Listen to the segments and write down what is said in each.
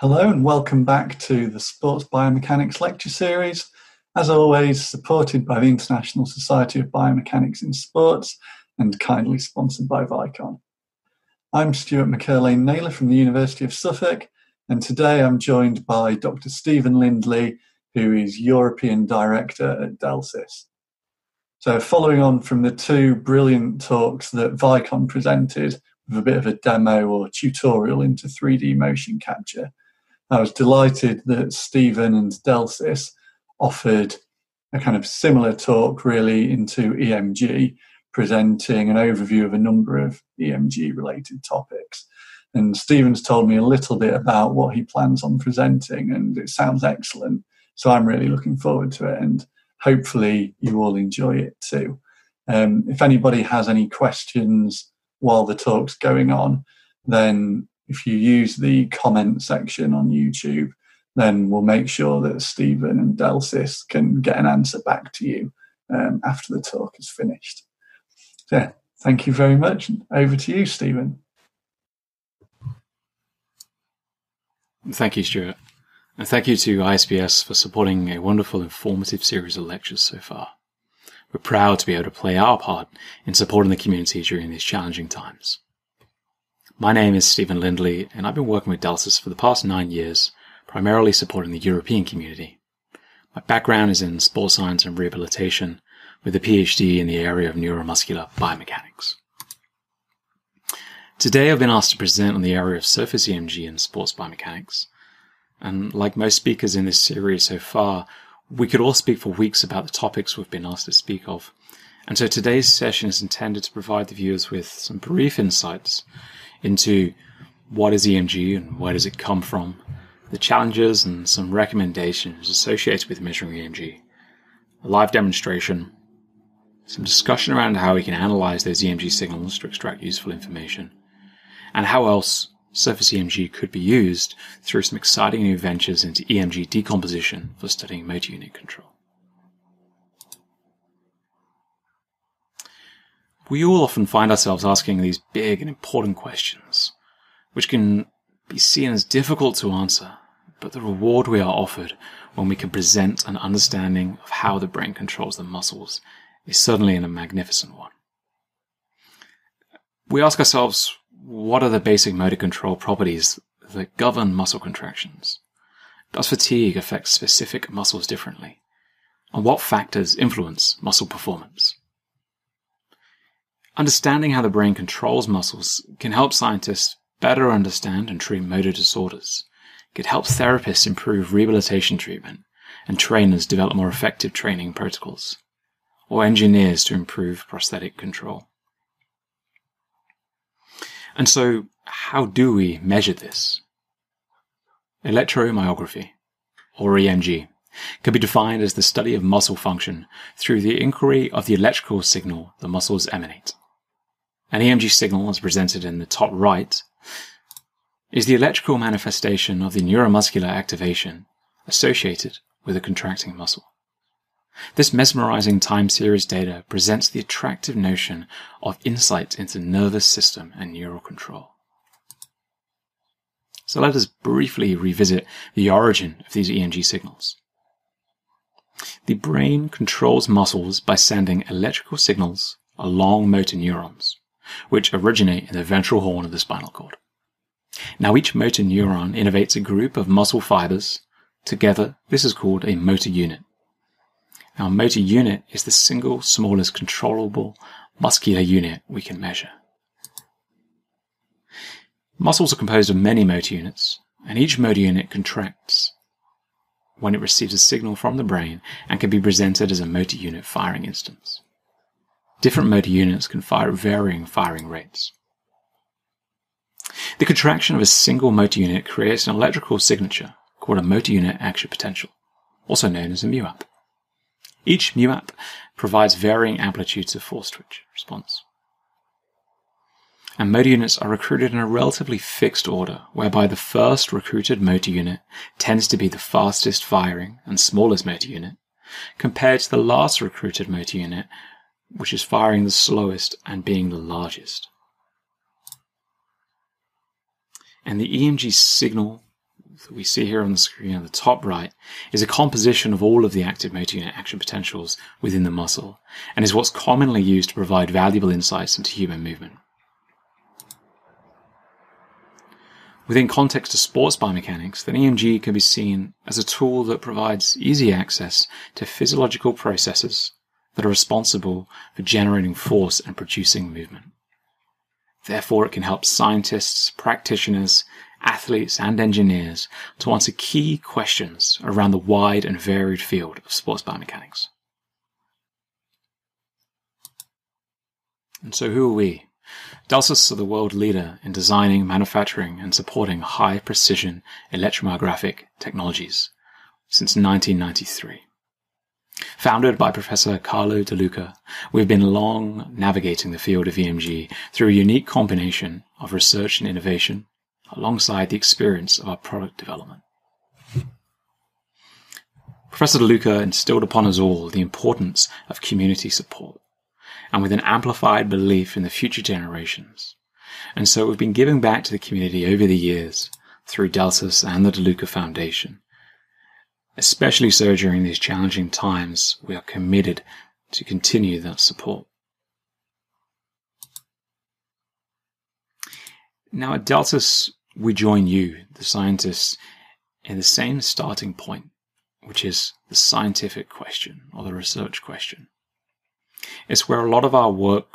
Hello and welcome back to the Sports Biomechanics Lecture Series. As always, supported by the International Society of Biomechanics in Sports and kindly sponsored by Vicon. I'm Stuart McErlain Naylor from the University of Suffolk, and today I'm joined by Dr. Stephen Lindley, who is European Director at Delsys. So, following on from the two brilliant talks that Vicon presented with a bit of a demo or tutorial into 3D motion capture, I was delighted that Stephen and Delsys offered a kind of similar talk really into EMG, presenting an overview of a number of EMG related topics. And Stephen's told me a little bit about what he plans on presenting, and it sounds excellent. So I'm really looking forward to it, and hopefully you all enjoy it too. Um, if anybody has any questions while the talk's going on, then if you use the comment section on YouTube, then we'll make sure that Stephen and Delsys can get an answer back to you um, after the talk is finished. So, yeah, thank you very much. Over to you, Stephen. Thank you, Stuart. And thank you to ISBS for supporting a wonderful, informative series of lectures so far. We're proud to be able to play our part in supporting the community during these challenging times. My name is Stephen Lindley, and I've been working with Delsys for the past nine years, primarily supporting the European community. My background is in sports science and rehabilitation, with a PhD in the area of neuromuscular biomechanics. Today I've been asked to present on the area of surface EMG and sports biomechanics. And like most speakers in this series so far, we could all speak for weeks about the topics we've been asked to speak of. And so today's session is intended to provide the viewers with some brief insights into what is EMG and where does it come from, the challenges and some recommendations associated with measuring EMG, a live demonstration, some discussion around how we can analyze those EMG signals to extract useful information, and how else surface EMG could be used through some exciting new ventures into EMG decomposition for studying motor unit control. We all often find ourselves asking these big and important questions, which can be seen as difficult to answer, but the reward we are offered when we can present an understanding of how the brain controls the muscles is certainly a magnificent one. We ask ourselves, what are the basic motor control properties that govern muscle contractions? Does fatigue affect specific muscles differently? And what factors influence muscle performance? Understanding how the brain controls muscles can help scientists better understand and treat motor disorders. It can help therapists improve rehabilitation treatment and trainers develop more effective training protocols, or engineers to improve prosthetic control. And so, how do we measure this? Electromyography, or EMG, can be defined as the study of muscle function through the inquiry of the electrical signal the muscles emanate. An EMG signal, as presented in the top right, is the electrical manifestation of the neuromuscular activation associated with a contracting muscle. This mesmerizing time series data presents the attractive notion of insight into nervous system and neural control. So let us briefly revisit the origin of these EMG signals. The brain controls muscles by sending electrical signals along motor neurons which originate in the ventral horn of the spinal cord. Now each motor neuron innervates a group of muscle fibers. Together, this is called a motor unit. Our motor unit is the single smallest controllable muscular unit we can measure. Muscles are composed of many motor units, and each motor unit contracts when it receives a signal from the brain and can be presented as a motor unit firing instance. Different motor units can fire at varying firing rates. The contraction of a single motor unit creates an electrical signature called a motor unit action potential, also known as a MUAP. Each MUAP provides varying amplitudes of force twitch response. And motor units are recruited in a relatively fixed order, whereby the first recruited motor unit tends to be the fastest firing and smallest motor unit, compared to the last recruited motor unit, which is firing the slowest and being the largest. And the EMG signal that we see here on the screen on the top right is a composition of all of the active motor unit action potentials within the muscle and is what's commonly used to provide valuable insights into human movement. Within context of sports biomechanics, then EMG can be seen as a tool that provides easy access to physiological processes that are responsible for generating force and producing movement. Therefore, it can help scientists, practitioners, athletes, and engineers to answer key questions around the wide and varied field of sports biomechanics. And so, who are we? Delsys are the world leader in designing, manufacturing, and supporting high precision electromyographic technologies since 1993. Founded by Professor Carlo De Luca, we've been long navigating the field of EMG through a unique combination of research and innovation alongside the experience of our product development. Professor De Luca instilled upon us all the importance of community support and with an amplified belief in the future generations. And so we've been giving back to the community over the years through Delsys and the DeLuca Foundation. Especially so during these challenging times, we are committed to continue that support. Now at Delsys, we join you, the scientists, in the same starting point, which is the scientific question or the research question. It's where a lot of our work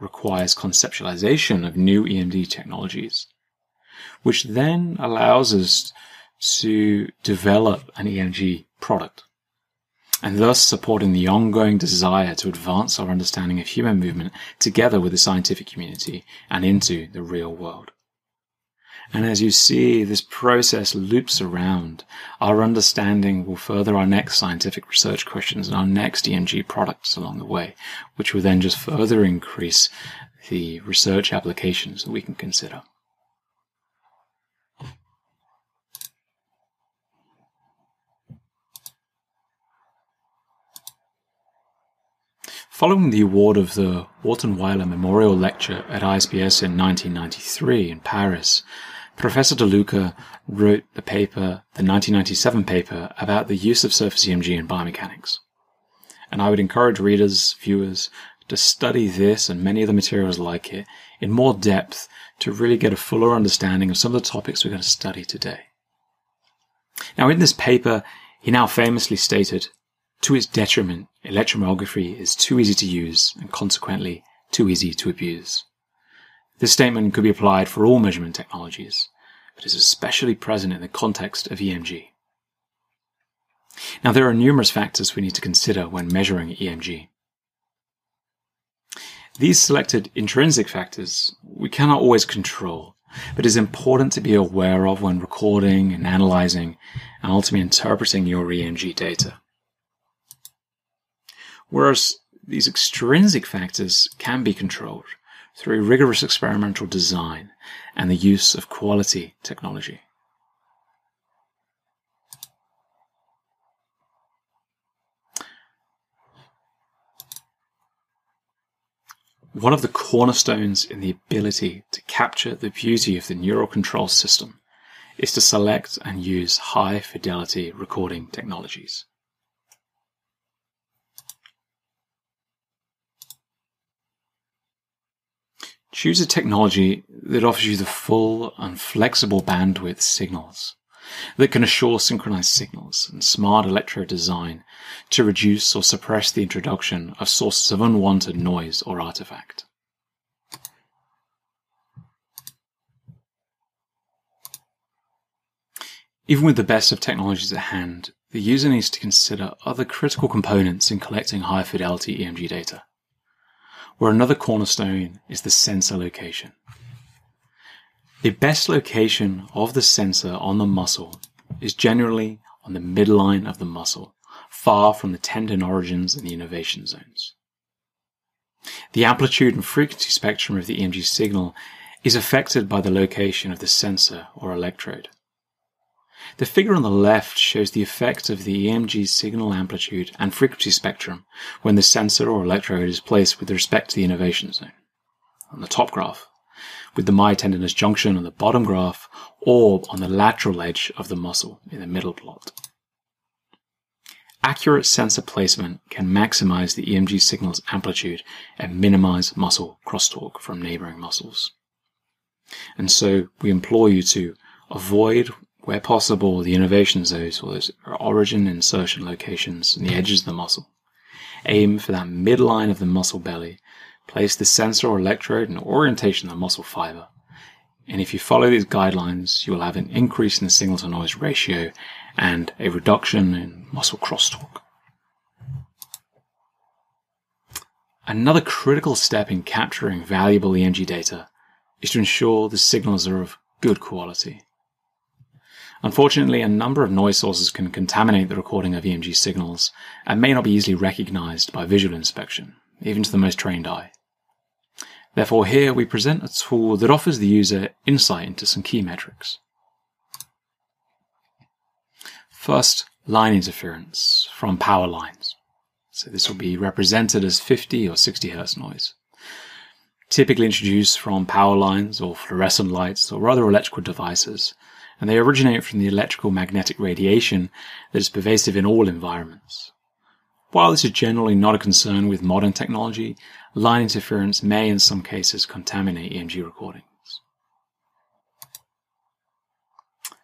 requires conceptualization of new EMG technologies, which then allows us to develop an EMG product and thus supporting the ongoing desire to advance our understanding of human movement together with the scientific community and into the real world. And as you see, this process loops around. Our understanding will further our next scientific research questions and our next EMG products along the way, which will then just further increase the research applications that we can consider. Following the award of the Wartenweiler Memorial Lecture at ISPS in 1993 in Paris, Professor De Luca wrote the paper, the 1997 paper, about the use of surface EMG in biomechanics. And I would encourage readers, viewers, to study this and many of the materials like it in more depth to really get a fuller understanding of some of the topics we're going to study today. Now, in this paper, he now famously stated, to its detriment, electromyography is too easy to use and consequently too easy to abuse. This statement could be applied for all measurement technologies, but is especially present in the context of EMG. Now, there are numerous factors we need to consider when measuring EMG. These selected intrinsic factors we cannot always control, but is important to be aware of when recording and analyzing and ultimately interpreting your EMG data. Whereas these extrinsic factors can be controlled, through rigorous experimental design and the use of quality technology. One of the cornerstones in the ability to capture the beauty of the neural control system is to select and use high fidelity recording technologies. Choose a technology that offers you the full and flexible bandwidth signals that can assure synchronized signals and smart electrode design to reduce or suppress the introduction of sources of unwanted noise or artifact. Even with the best of technologies at hand, the user needs to consider other critical components in collecting high fidelity EMG data where another cornerstone is the sensor location. The best location of the sensor on the muscle is generally on the midline of the muscle, far from the tendon origins and the innervation zones. The amplitude and frequency spectrum of the EMG signal is affected by the location of the sensor or electrode. The figure on the left shows the effect of the EMG signal amplitude and frequency spectrum when the sensor or electrode is placed with respect to the innervation zone. On the top graph, with the myotendinous junction on the bottom graph or on the lateral edge of the muscle in the middle plot. Accurate sensor placement can maximize the EMG signal's amplitude and minimize muscle crosstalk from neighboring muscles. And so we implore you to avoid, where possible, the innervation zones or those origin insertion locations in the edges of the muscle. Aim for that midline of the muscle belly. Place the sensor or electrode in orientation of the muscle fiber. And if you follow these guidelines, you will have an increase in the signal to noise ratio and a reduction in muscle crosstalk. Another critical step in capturing valuable EMG data is to ensure the signals are of good quality. Unfortunately, a number of noise sources can contaminate the recording of EMG signals and may not be easily recognized by visual inspection, even to the most trained eye. Therefore, here we present a tool that offers the user insight into some key metrics. First, line interference from power lines. So this will be represented as 50 or 60 Hz noise. Typically introduced from power lines or fluorescent lights or other electrical devices, and they originate from the electrical magnetic radiation that is pervasive in all environments. While this is generally not a concern with modern technology, line interference may in some cases contaminate EMG recordings.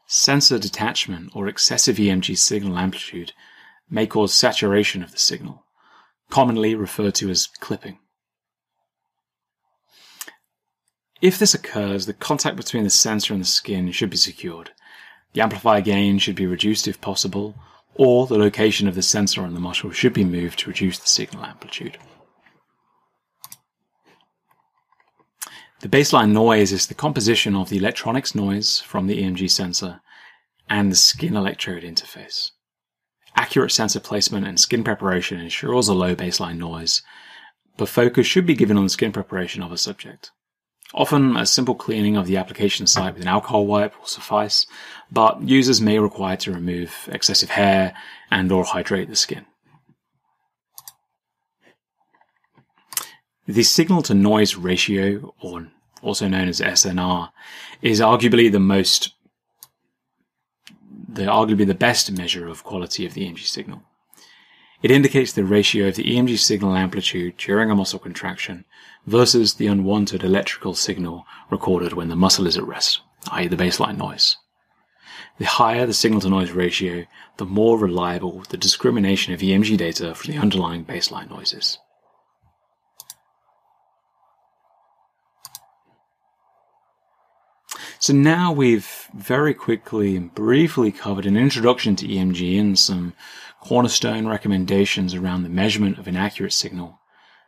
Sensor detachment or excessive EMG signal amplitude may cause saturation of the signal, commonly referred to as clipping. If this occurs, the contact between the sensor and the skin should be secured. The amplifier gain should be reduced if possible, or the location of the sensor on the muscle should be moved to reduce the signal amplitude. The baseline noise is the composition of the electronics noise from the EMG sensor and the skin electrode interface. Accurate sensor placement and skin preparation ensures a low baseline noise, but focus should be given on the skin preparation of a subject. Often, a simple cleaning of the application site with an alcohol wipe will suffice, but users may require to remove excessive hair and or hydrate the skin. The signal to noise ratio, or also known as SNR, is arguably the most, the arguably the best measure of quality of the EMG signal. It indicates the ratio of the EMG signal amplitude during a muscle contraction versus the unwanted electrical signal recorded when the muscle is at rest, i.e. the baseline noise. The higher the signal to noise ratio, the more reliable the discrimination of EMG data from the underlying baseline noises. So now we've very quickly and briefly covered an introduction to EMG and some cornerstone recommendations around the measurement of an accurate signal.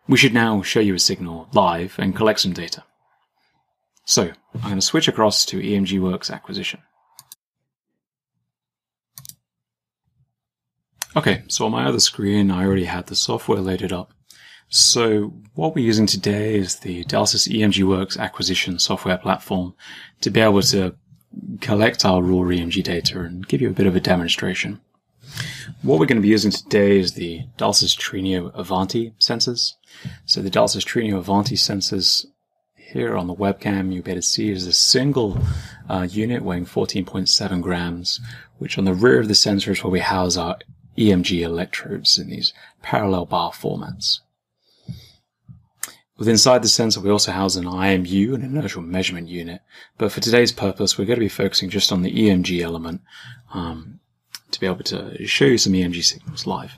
We should now show you a signal live and collect some data. So I'm going to switch across to EMG Works acquisition. Okay, so on my other screen, I already had the software loaded up. So what we're using today is the Delsys EMG Works acquisition software platform to be able to collect our raw EMG data and give you a bit of a demonstration. What we're going to be using today is the Delsys Trigno Avanti sensors. So the Delsys Trigno Avanti sensors here on the webcam you'll be able to see is a single uh, unit weighing 14.7 grams, which on the rear of the sensor is where we house our EMG electrodes in these parallel bar formats. With inside the sensor, we also house an IMU, an inertial measurement unit. But for today's purpose, we're going to be focusing just on the EMG element um, to be able to show you some EMG signals live.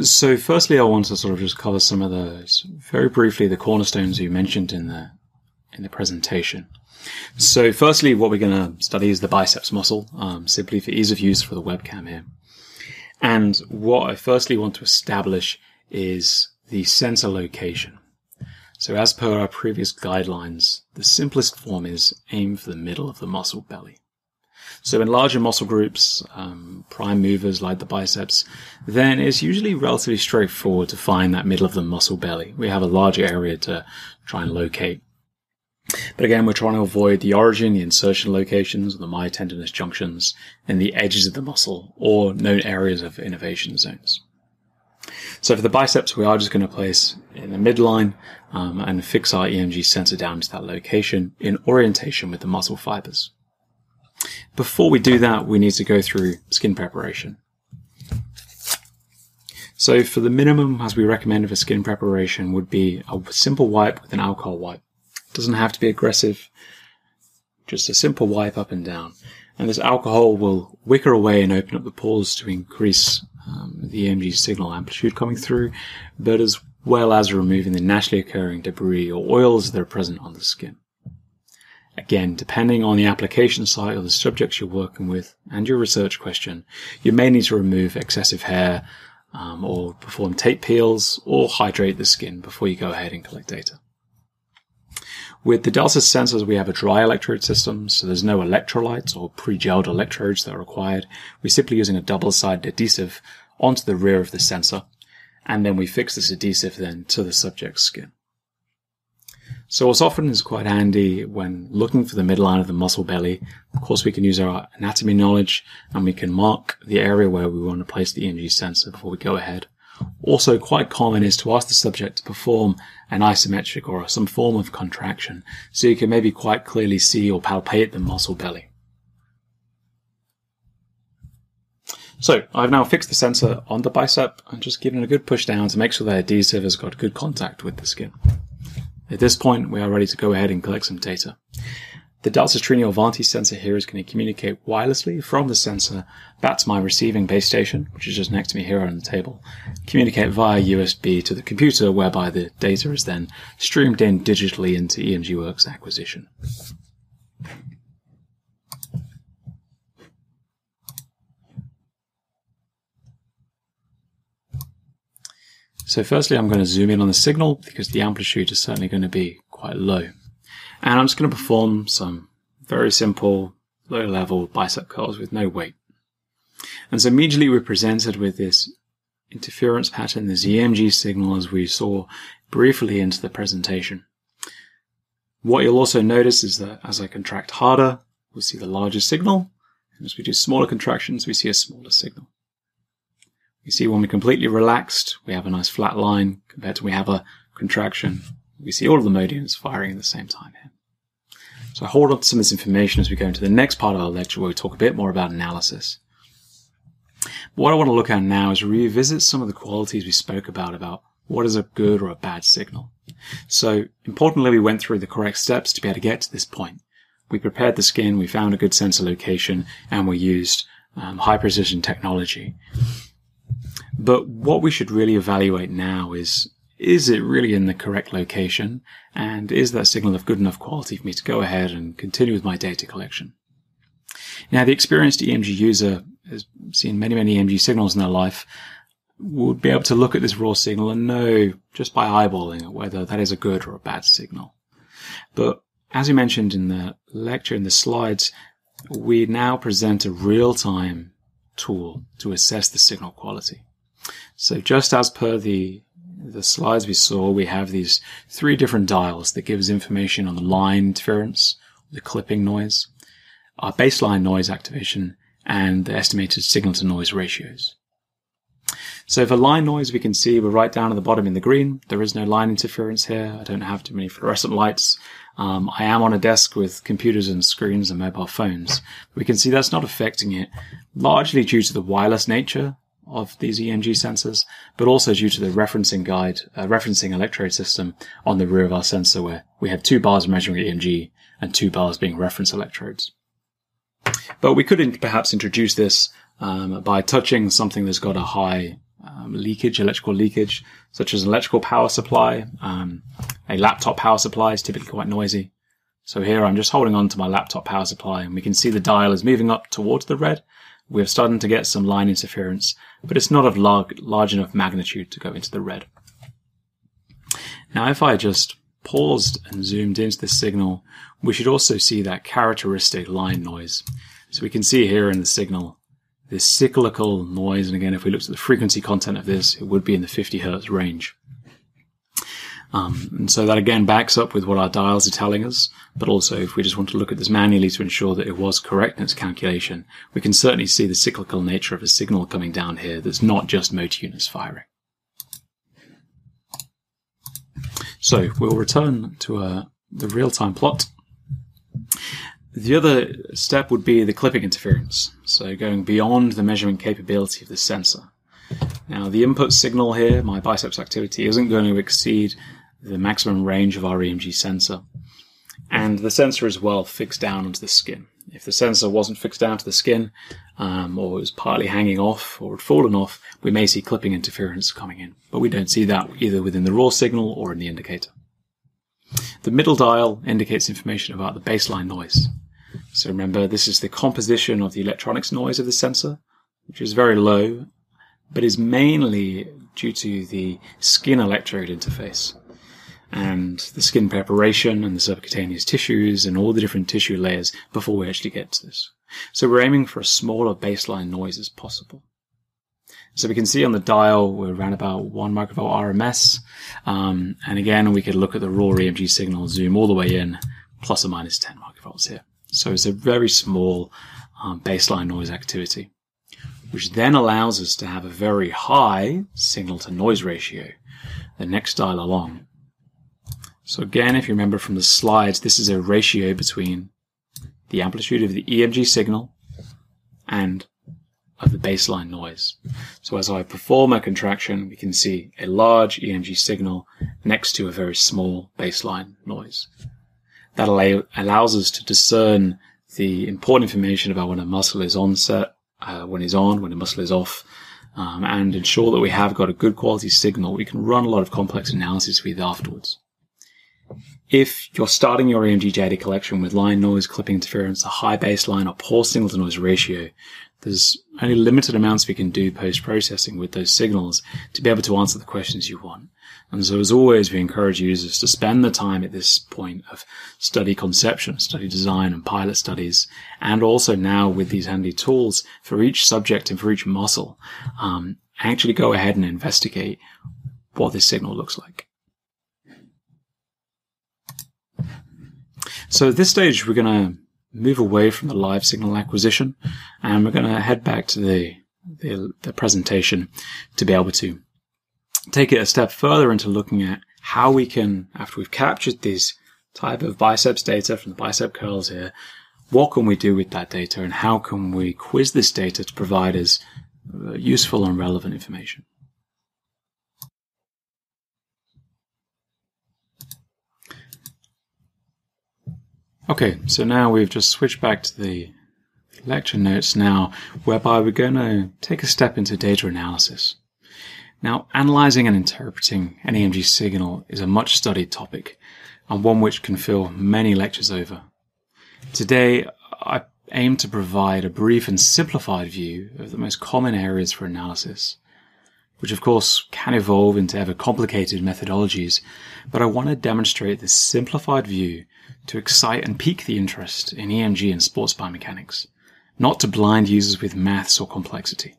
So, firstly, I want to sort of just cover some of those very briefly, the cornerstones you mentioned in the in the presentation. So, firstly, what we're going to study is the biceps muscle, um, simply for ease of use for the webcam here. And what I firstly want to establish is the sensor location. So as per our previous guidelines, the simplest form is aim for the middle of the muscle belly. So in larger muscle groups, um, prime movers like the biceps, then it's usually relatively straightforward to find that middle of the muscle belly. We have a larger area to try and locate. But again, we're trying to avoid the origin, the insertion locations, the myotendinous junctions, and the edges of the muscle, or known areas of innervation zones. So for the biceps, we are just going to place in the midline um, and fix our EMG sensor down to that location in orientation with the muscle fibers. Before we do that, we need to go through skin preparation. So for the minimum, as we recommend for skin preparation, would be a simple wipe with an alcohol wipe. It doesn't have to be aggressive, just a simple wipe up and down. And this alcohol will wicker away and open up the pores to increase um, the EMG signal amplitude coming through, but as well as removing the naturally occurring debris or oils that are present on the skin. Again, depending on the application site or the subjects you're working with and your research question, you may need to remove excessive hair um, or perform tape peels or hydrate the skin before you go ahead and collect data. With the DELSYS sensors, we have a dry electrode system, so there's no electrolytes or pre-gelled electrodes that are required. We're simply using a double-sided adhesive onto the rear of the sensor, and then we fix this adhesive then to the subject's skin. So what's often is quite handy when looking for the midline of the muscle belly. Of course, we can use our anatomy knowledge and we can mark the area where we want to place the EMG sensor before we go ahead. Also quite common is to ask the subject to perform an isometric or some form of contraction so you can maybe quite clearly see or palpate the muscle belly. So I've now fixed the sensor on the bicep and just given a good push down to make sure that the adhesive has got good contact with the skin. At this point, we are ready to go ahead and collect some data. The Trigno Avanti sensor here is going to communicate wirelessly from the sensor back to my receiving base station, which is just next to me here on the table, communicate via USB to the computer whereby the data is then streamed in digitally into EMG Works acquisition. So firstly, I'm going to zoom in on the signal because the amplitude is certainly going to be quite low. And I'm just going to perform some very simple low level bicep curls with no weight. And so immediately we're presented with this interference pattern, this EMG signal as we saw briefly into the presentation. What you'll also notice is that as I contract harder, we'll see the larger signal. And as we do smaller contractions, we see a smaller signal. You see when we're completely relaxed, we have a nice flat line compared to we have a contraction. We see all of the modians firing at the same time here. So hold on to some of this information as we go into the next part of our lecture where we talk a bit more about analysis. what I want to look at now is revisit some of the qualities we spoke about, about what is a good or a bad signal. So importantly, we went through the correct steps to be able to get to this point. We prepared the skin, we found a good sensor location, and we used um, high precision technology. But what we should really evaluate now is is it really in the correct location? And is that signal of good enough quality for me to go ahead and continue with my data collection? Now, the experienced EMG user has seen many, many EMG signals in their life would be able to look at this raw signal and know just by eyeballing it whether that is a good or a bad signal. But as we mentioned in the lecture, in the slides, we now present a real-time tool to assess the signal quality. So just as per the the slides we saw, we have these three different dials that gives information on the line interference, the clipping noise, our baseline noise activation, and the estimated signal to noise ratios. So for line noise, we can see we're right down at the bottom in the green. There is no line interference here. I don't have too many fluorescent lights. Um, I am on a desk with computers and screens and mobile phones. We can see that's not affecting it, largely due to the wireless nature of these EMG sensors, but also due to the referencing guide, uh, referencing electrode system on the rear of our sensor where we have two bars measuring EMG and two bars being reference electrodes. But we could perhaps introduce this um, by touching something that's got a high um, leakage, electrical leakage, such as an electrical power supply. Um, a laptop power supply is typically quite noisy. So here I'm just holding on to my laptop power supply and we can see the dial is moving up towards the red we're starting to get some line interference, but it's not of large, large enough magnitude to go into the red. Now, if I just paused and zoomed into the signal, we should also see that characteristic line noise. So we can see here in the signal this cyclical noise. And again, if we looked at the frequency content of this, it would be in the 50 hertz range. Um, and so that again backs up with what our dials are telling us. But also, if we just want to look at this manually to ensure that it was correct in its calculation, we can certainly see the cyclical nature of a signal coming down here that's not just motor units firing. So we'll return to uh, the real-time plot. The other step would be the clipping interference, so going beyond the measurement capability of the sensor. Now, the input signal here, my biceps activity, isn't going to exceed the maximum range of our EMG sensor. And the sensor is well fixed down onto the skin. If the sensor wasn't fixed down to the skin, um, or was partly hanging off, or had fallen off, we may see clipping interference coming in. But we don't see that either within the raw signal or in the indicator. The middle dial indicates information about the baseline noise. So remember, this is the composition of the electronics noise of the sensor, which is very low, but is mainly due to the skin electrode interface and the skin preparation and the subcutaneous tissues and all the different tissue layers before we actually get to this. So we're aiming for a smaller baseline noise as possible. So we can see on the dial we're around about one microvolt RMS, um, and again we could look at the raw EMG signal, zoom all the way in, plus or minus 10 microvolts here. So it's a very small um, baseline noise activity, which then allows us to have a very high signal to noise ratio the next dial along. So again, if you remember from the slides, this is a ratio between the amplitude of the EMG signal and of the baseline noise. So as I perform a contraction, we can see a large EMG signal next to a very small baseline noise that allows us to discern the important information about when a muscle is on set, uh, when it's on, when a muscle is off, um, and ensure that we have got a good quality signal. We can run a lot of complex analysis with afterwards. If you're starting your EMG data collection with line noise, clipping interference, a high baseline, or poor signal to noise ratio, there's only limited amounts we can do post processing with those signals to be able to answer the questions you want. And so as always, we encourage users to spend the time at this point of study conception, study design and pilot studies. And also now with these handy tools for each subject and for each muscle, um, actually go ahead and investigate what this signal looks like. So at this stage, we're going to move away from the live signal acquisition and we're going to head back to the, the, the presentation to be able to take it a step further into looking at how we can, after we've captured these type of biceps data from the bicep curls here, what can we do with that data and how can we quiz this data to provide us uh, useful and relevant information? Okay, so now we've just switched back to the lecture notes now, whereby we're going to take a step into data analysis. Now, analyzing and interpreting an EMG signal is a much studied topic and one which can fill many lectures over. Today, I aim to provide a brief and simplified view of the most common areas for analysis, which of course can evolve into ever complicated methodologies, but I want to demonstrate this simplified view to excite and pique the interest in EMG and sports biomechanics, not to blind users with maths or complexity.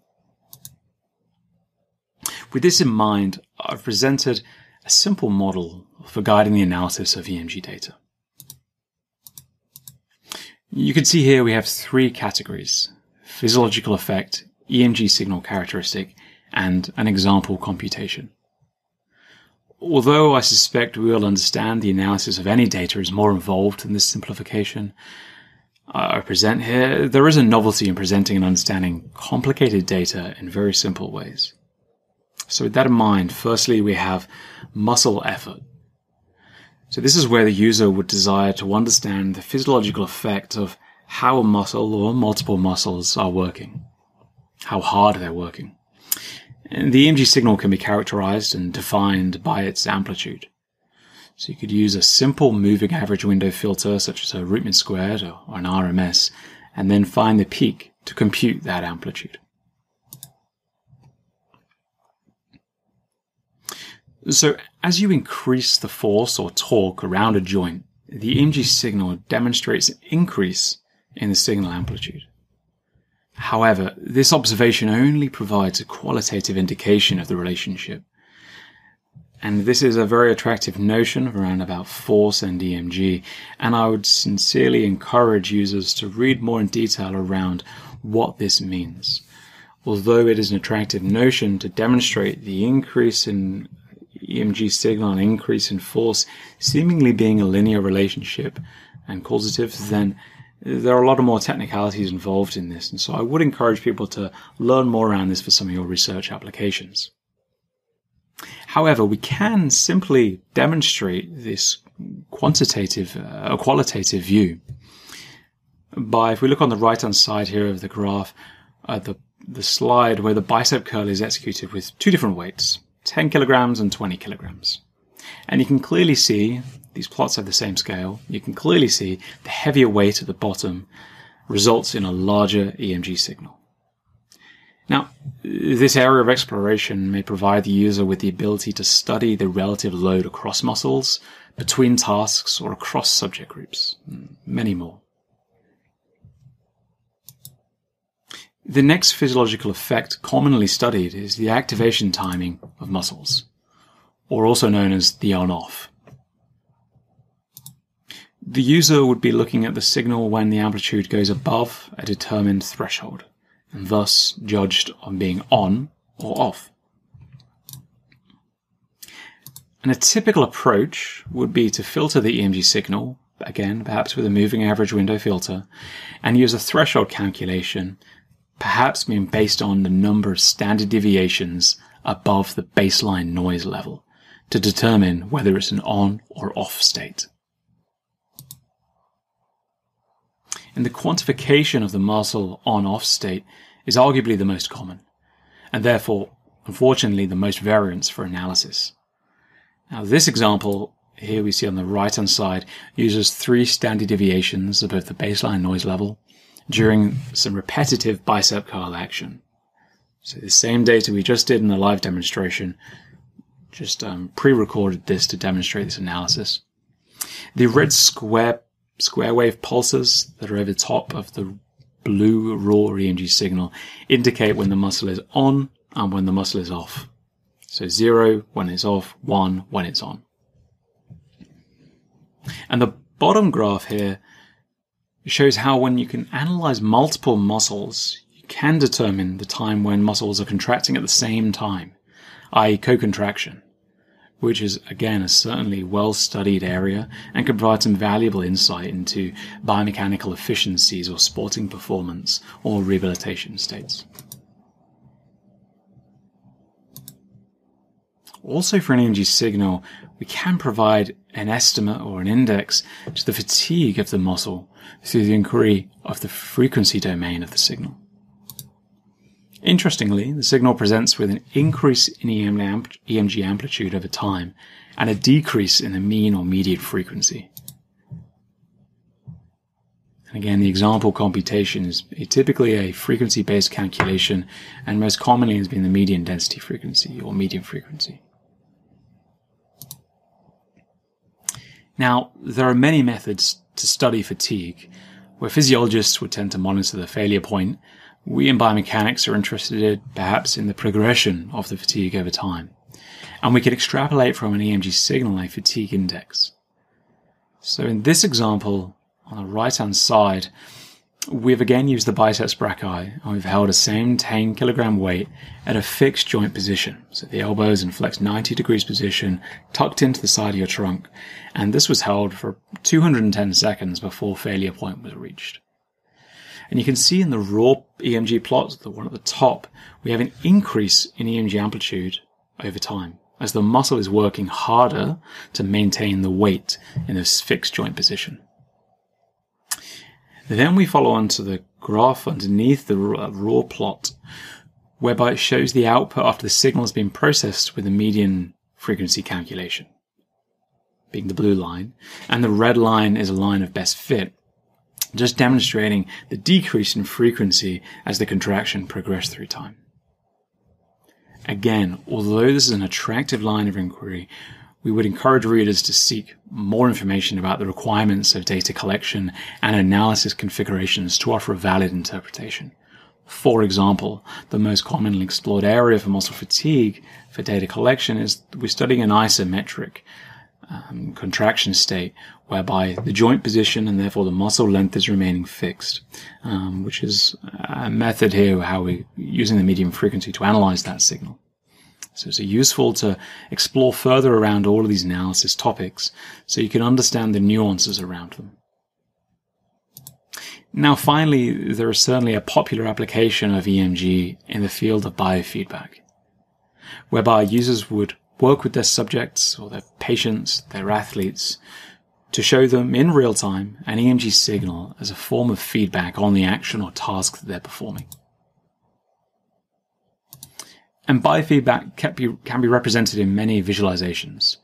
With this in mind, I've presented a simple model for guiding the analysis of EMG data. You can see here we have three categories, physiological effect, EMG signal characteristic, and an example computation. Although I suspect we will understand the analysis of any data is more involved than this simplification I present here, there is a novelty in presenting and understanding complicated data in very simple ways. So with that in mind, firstly, we have muscle effort. So this is where the user would desire to understand the physiological effect of how a muscle or multiple muscles are working, how hard they're working. The EMG signal can be characterized and defined by its amplitude. So you could use a simple moving average window filter such as a root mean squared or an RMS and then find the peak to compute that amplitude. So as you increase the force or torque around a joint, the EMG signal demonstrates an increase in the signal amplitude. However, this observation only provides a qualitative indication of the relationship. And this is a very attractive notion around about force and EMG. And I would sincerely encourage users to read more in detail around what this means. Although it is an attractive notion to demonstrate the increase in EMG signal and increase in force seemingly being a linear relationship and causative, then there are a lot of more technicalities involved in this. And so I would encourage people to learn more around this for some of your research applications. However, we can simply demonstrate this quantitative, uh, qualitative view by, if we look on the right hand side here of the graph, uh, the, the slide where the bicep curl is executed with two different weights, 10 kilograms and 20 kilograms. And you can clearly see these plots have the same scale. You can clearly see the heavier weight at the bottom results in a larger EMG signal. Now, this area of exploration may provide the user with the ability to study the relative load across muscles, between tasks, or across subject groups. Hmm, many more. The next physiological effect commonly studied is the activation timing of muscles, or also known as the on-off. The user would be looking at the signal when the amplitude goes above a determined threshold, and thus judged on being on or off. And a typical approach would be to filter the EMG signal, again, perhaps with a moving average window filter, and use a threshold calculation, perhaps being based on the number of standard deviations above the baseline noise level to determine whether it's an on or off state. And the quantification of the muscle on-off state is arguably the most common, and therefore, unfortunately, the most variance for analysis. Now, this example here we see on the right hand side uses three standard deviations above the baseline noise level during some repetitive bicep curl action. So the same data we just did in the live demonstration, just um, pre-recorded this to demonstrate this analysis. The red square square wave pulses that are over top of the blue raw EMG signal indicate when the muscle is on and when the muscle is off. So zero when it's off, one when it's on. And the bottom graph here shows how when you can analyze multiple muscles, you can determine the time when muscles are contracting at the same time, i.e. co-contraction which is again a certainly well studied area and can provide some valuable insight into biomechanical efficiencies or sporting performance or rehabilitation states. Also for an EMG signal, we can provide an estimate or an index to the fatigue of the muscle through the inquiry of the frequency domain of the signal. Interestingly, the signal presents with an increase in EMG amplitude over time and a decrease in the mean or median frequency. And again, the example computation is typically a frequency-based calculation and most commonly has been the median density frequency or median frequency. Now, there are many methods to study fatigue, where physiologists would tend to monitor the failure point we in biomechanics are interested perhaps in the progression of the fatigue over time. And we can extrapolate from an EMG signal a fatigue index. So in this example, on the right hand side, we've again used the biceps brachii and we've held a same 10 kilogram weight at a fixed joint position. So the elbows in flexed 90 degrees position, tucked into the side of your trunk. And this was held for 210 seconds before failure point was reached. And you can see in the raw EMG plot, the one at the top, we have an increase in EMG amplitude over time as the muscle is working harder to maintain the weight in this fixed joint position. Then we follow on to the graph underneath the uh, raw plot, whereby it shows the output after the signal has been processed with a median frequency calculation, being the blue line, and the red line is a line of best fit, just demonstrating the decrease in frequency as the contraction progressed through time. Again, although this is an attractive line of inquiry, we would encourage readers to seek more information about the requirements of data collection and analysis configurations to offer a valid interpretation. For example, the most commonly explored area for muscle fatigue for data collection is we're studying an isometric um, contraction state whereby the joint position and therefore the muscle length is remaining fixed, um, which is a method here how we're using the median frequency to analyze that signal. So it's useful to explore further around all of these analysis topics so you can understand the nuances around them. Now, finally, there is certainly a popular application of EMG in the field of biofeedback, whereby users would work with their subjects or their patients, their athletes, to show them in real time an EMG signal as a form of feedback on the action or task that they're performing. And biofeedback can be, can be represented in many visualizations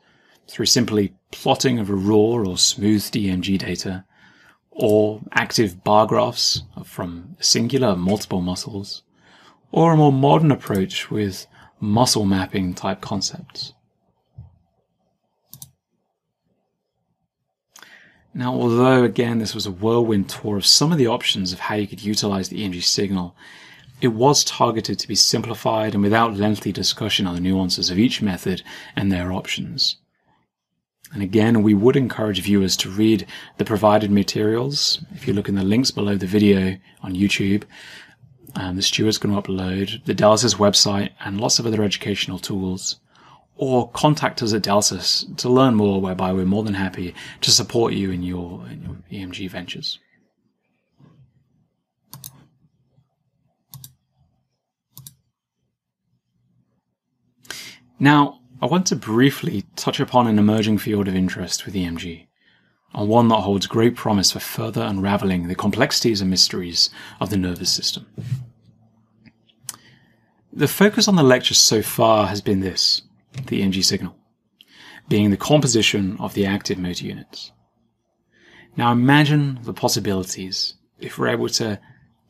through simply plotting of a raw or smooth EMG data, or active bar graphs from singular multiple muscles, or a more modern approach with muscle mapping type concepts. Now, although again this was a whirlwind tour of some of the options of how you could utilize the EMG signal, it was targeted to be simplified and without lengthy discussion on the nuances of each method and their options. And again, we would encourage viewers to read the provided materials. If you look in the links below the video on YouTube, um, the steward's going to upload the Delsys website and lots of other educational tools. Or contact us at Delsys to learn more, whereby we're more than happy to support you in your, in your EMG ventures. Now, I want to briefly touch upon an emerging field of interest with EMG, and one that holds great promise for further unraveling the complexities and mysteries of the nervous system. The focus on the lecture so far has been this the EMG signal, being the composition of the active motor units. Now imagine the possibilities if we're able to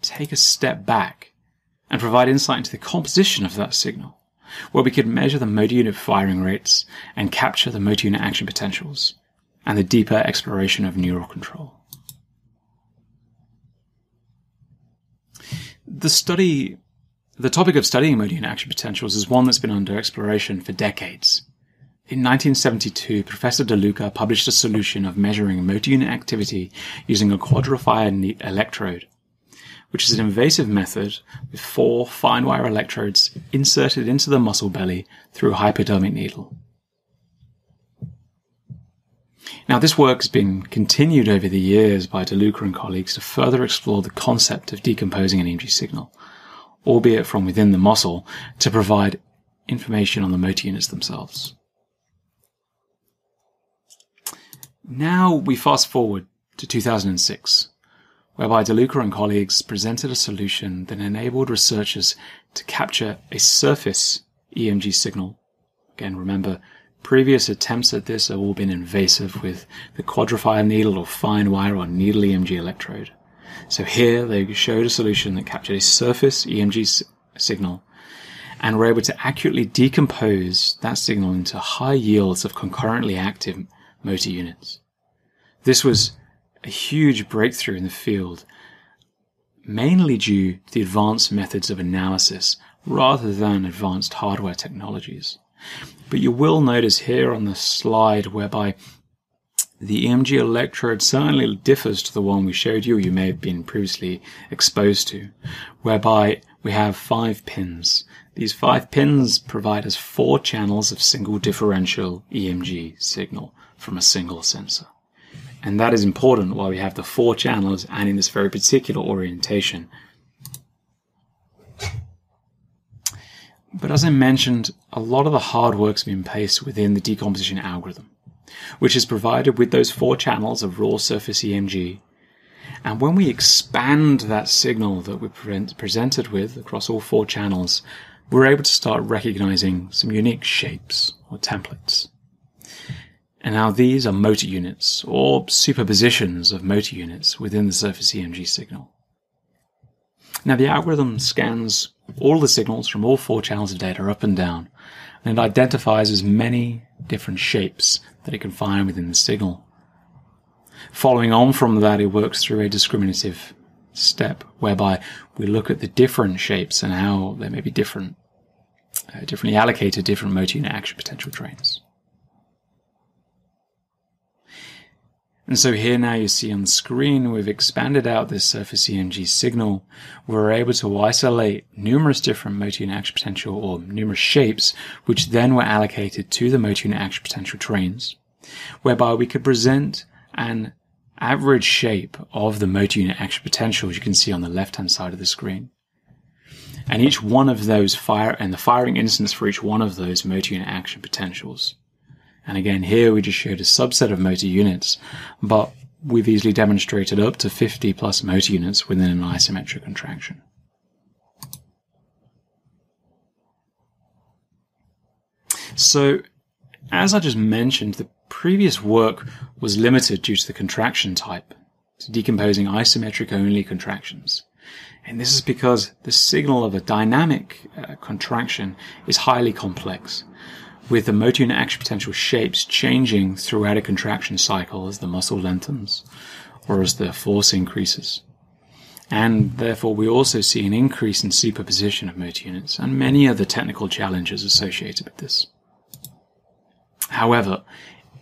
take a step back and provide insight into the composition of that signal where we could measure the motor unit firing rates and capture the motor unit action potentials and the deeper exploration of neural control. The study, the topic of studying unit action potentials is one that's been under exploration for decades. In 1972, Professor DeLuca published a solution of measuring motor unit activity using a quadrifilar electrode which is an invasive method with four fine wire electrodes inserted into the muscle belly through a hypodermic needle. Now, this work has been continued over the years by DeLuca and colleagues to further explore the concept of decomposing an EMG signal, albeit from within the muscle, to provide information on the motor units themselves. Now we fast forward to 2006 whereby DeLuca and colleagues presented a solution that enabled researchers to capture a surface EMG signal. Again, remember, previous attempts at this have all been invasive with the quadrifilar needle or fine wire or needle EMG electrode. So here they showed a solution that captured a surface EMG s- signal and were able to accurately decompose that signal into high yields of concurrently active motor units. This was a huge breakthrough in the field, mainly due to the advanced methods of analysis rather than advanced hardware technologies. But you will notice here on the slide whereby the EMG electrode certainly differs to the one we showed you, you may have been previously exposed to, whereby we have five pins. These five pins provide us four channels of single differential EMG signal from a single sensor. And that is important why we have the four channels and in this very particular orientation. But as I mentioned, a lot of the hard work's been placed within the decomposition algorithm, which is provided with those four channels of raw surface EMG. And when we expand that signal that we're presented with across all four channels, we're able to start recognizing some unique shapes or templates. And now these are motor units or superpositions of motor units within the surface EMG signal. Now the algorithm scans all the signals from all four channels of data up and down, and it identifies as many different shapes that it can find within the signal. Following on from that, it works through a discriminative step whereby we look at the different shapes and how they may be different, uh, differently allocated different motor unit action potential trains. And so here now you see on the screen, we've expanded out this surface EMG signal. We're able to isolate numerous different motor unit action potential or numerous shapes, which then were allocated to the motor unit action potential trains, whereby we could present an average shape of the motor unit action potential, as you can see on the left-hand side of the screen. And each one of those fire, and the firing instance for each one of those motor unit action potentials. And again, here we just showed a subset of motor units, but we've easily demonstrated up to 50 plus motor units within an isometric contraction. So, as I just mentioned, the previous work was limited due to the contraction type, to decomposing isometric only contractions. And this is because the signal of a dynamic uh, contraction is highly complex, with the motor unit action potential shapes changing throughout a contraction cycle as the muscle lengthens or as the force increases. And therefore, we also see an increase in superposition of motor units and many other technical challenges associated with this. However,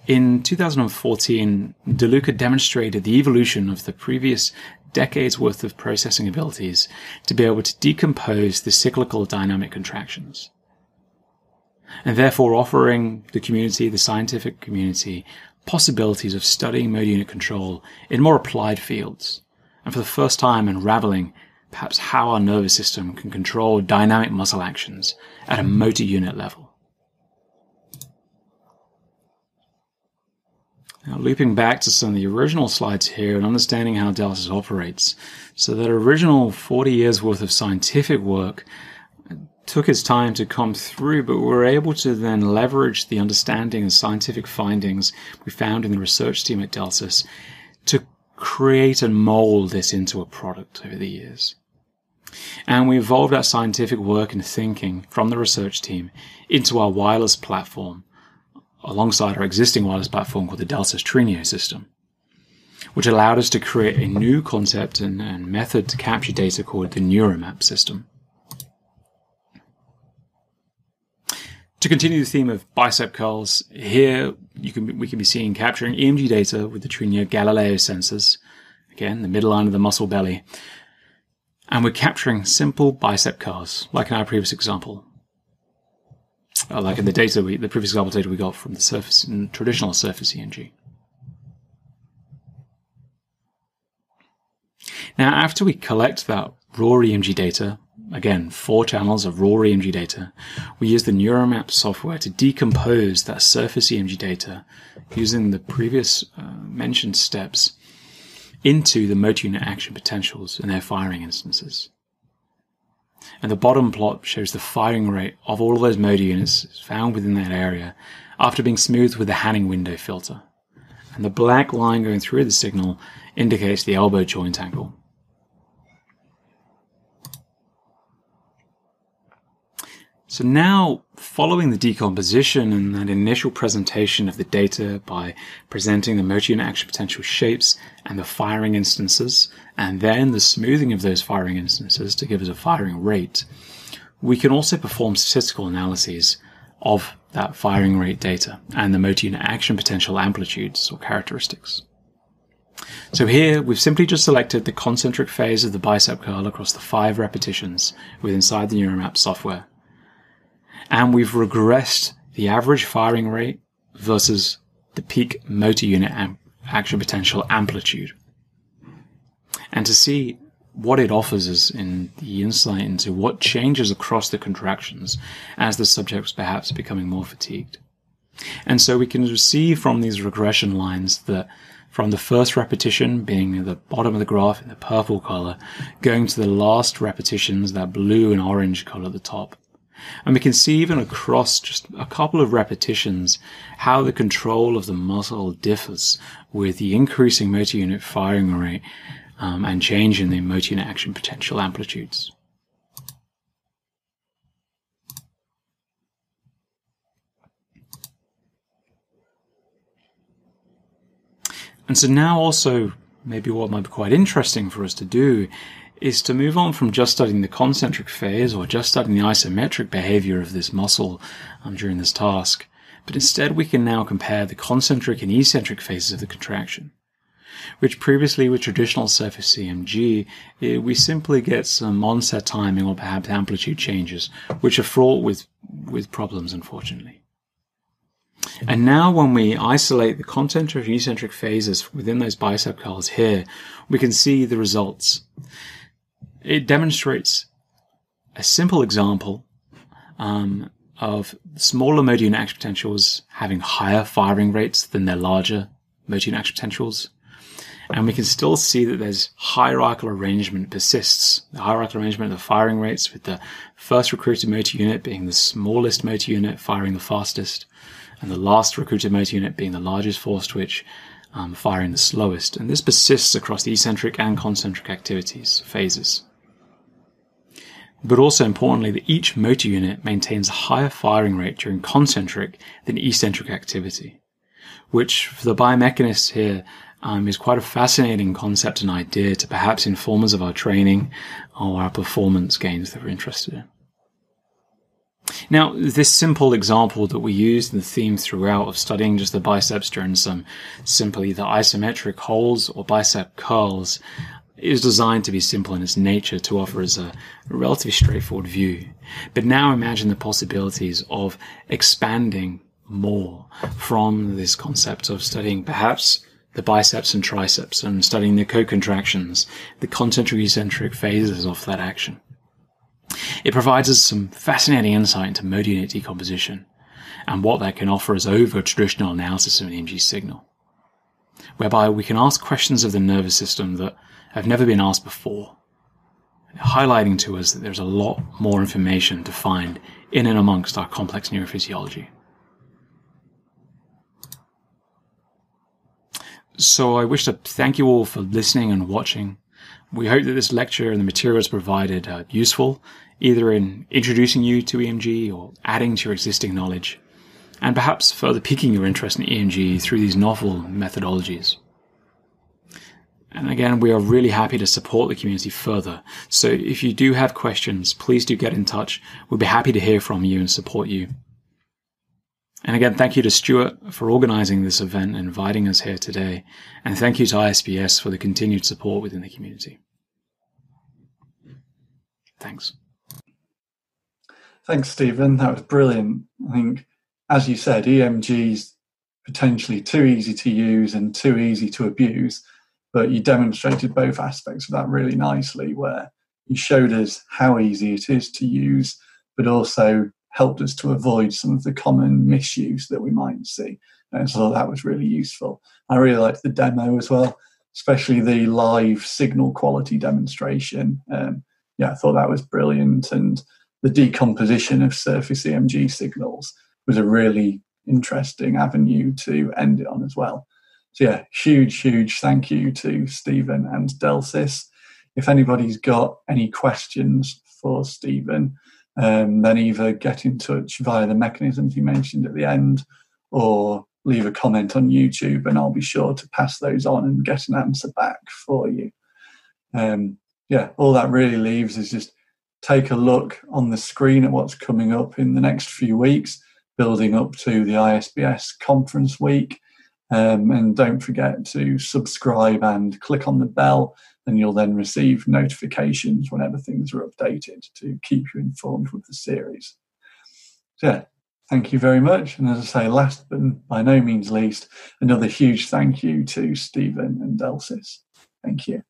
in 2014, DeLuca demonstrated the evolution of the previous decades worth of processing abilities to be able to decompose the cyclical dynamic contractions. And therefore offering the community, the scientific community, possibilities of studying motor unit control in more applied fields. And for the first time unraveling perhaps how our nervous system can control dynamic muscle actions at a motor unit level. Now, looping back to some of the original slides here and understanding how Delsys operates. So that original 40 years worth of scientific work took its time to come through, but we were able to then leverage the understanding and scientific findings we found in the research team at Delsys to create and mold this into a product over the years. And we evolved our scientific work and thinking from the research team into our wireless platform alongside our existing wireless platform called the Delsys Trigno system, which allowed us to create a new concept and, and method to capture data called the NeuroMap system. To continue the theme of bicep curls, here you can we can be seeing capturing EMG data with the Trigno Galileo sensors, again the middle line of the muscle belly, and we're capturing simple bicep curls, like in our previous example, uh, like in the data we, the previous example data we got from the surface traditional surface EMG. Now, after we collect that raw EMG data, again, four channels of raw EMG data, we use the NeuroMap software to decompose that surface EMG data using the previous uh, mentioned steps into the motor unit action potentials and their firing instances. And the bottom plot shows the firing rate of all of those motor units found within that area after being smoothed with the Hanning window filter. And the black line going through the signal indicates the elbow joint angle. So now, following the decomposition and that initial presentation of the data by presenting the motor unit action potential shapes and the firing instances, and then the smoothing of those firing instances to give us a firing rate, we can also perform statistical analyses of that firing rate data and the motor unit action potential amplitudes or characteristics. So here we've simply just selected the concentric phase of the bicep curl across the five repetitions with inside the NeuroMap software and we've regressed the average firing rate versus the peak motor unit am- action potential amplitude. And to see what it offers us in the insight into what changes across the contractions as the subject's perhaps becoming more fatigued. And so we can see from these regression lines that from the first repetition being the bottom of the graph in the purple color, going to the last repetitions, that blue and orange color at the top, and we can see even across just a couple of repetitions how the control of the muscle differs with the increasing motor unit firing rate um, and change in the motor unit action potential amplitudes. And so now also maybe what might be quite interesting for us to do is to move on from just studying the concentric phase or just studying the isometric behavior of this muscle um, during this task, but instead we can now compare the concentric and eccentric phases of the contraction. which previously with traditional surface EMG, eh, we simply get some onset timing or perhaps amplitude changes, which are fraught with, with problems, unfortunately. And now when we isolate the concentric and eccentric phases within those bicep curls here, we can see the results. It demonstrates a simple example um, of smaller motor unit action potentials having higher firing rates than their larger motor unit action potentials. And we can still see that there's hierarchical arrangement persists. The hierarchical arrangement of the firing rates with the first recruited motor unit being the smallest motor unit firing the fastest and the last recruited motor unit being the largest force twitch um, firing the slowest. And this persists across the eccentric and concentric activities, phases but also importantly that each motor unit maintains a higher firing rate during concentric than eccentric activity, which for the biomechanists here um, is quite a fascinating concept and idea to perhaps inform us of our training or our performance gains that we're interested in. Now, this simple example that we used in the theme throughout of studying just the biceps during some simply the isometric holds or bicep curls is designed to be simple in its nature to offer us a relatively straightforward view. But now imagine the possibilities of expanding more from this concept of studying perhaps the biceps and triceps and studying the co-contractions, the concentric eccentric phases of that action. It provides us some fascinating insight into motor unit decomposition and what that can offer us over traditional analysis of an EMG signal, whereby we can ask questions of the nervous system that have never been asked before, highlighting to us that there's a lot more information to find in and amongst our complex neurophysiology. So I wish to thank you all for listening and watching. We hope that this lecture and the materials provided are useful, either in introducing you to EMG or adding to your existing knowledge, and perhaps further piquing your interest in EMG through these novel methodologies. And again, we are really happy to support the community further. So if you do have questions, please do get in touch. We'll be happy to hear from you and support you. And again, thank you to Stuart for organizing this event and inviting us here today. And thank you to ISBS for the continued support within the community. Thanks. Thanks, Stephen. That was brilliant. I think, as you said, EMG's potentially too easy to use and too easy to abuse but you demonstrated both aspects of that really nicely, where you showed us how easy it is to use, but also helped us to avoid some of the common misuse that we might see. And so that was really useful. I really liked the demo as well, especially the live signal quality demonstration. Um, yeah, I thought that was brilliant. And the decomposition of surface EMG signals was a really interesting avenue to end it on as well. So yeah, huge, huge thank you to Stephen and Delsys. If anybody's got any questions for Stephen, um, then either get in touch via the mechanisms you mentioned at the end or leave a comment on YouTube and I'll be sure to pass those on and get an answer back for you. Um, yeah, all that really leaves is just take a look on the screen at what's coming up in the next few weeks, building up to the ISBS conference week. Um, and don't forget to subscribe and click on the bell, and you'll then receive notifications whenever things are updated to keep you informed with the series. So, yeah, thank you very much. And as I say, last but by no means least, another huge thank you to Stephen and Delsys. Thank you.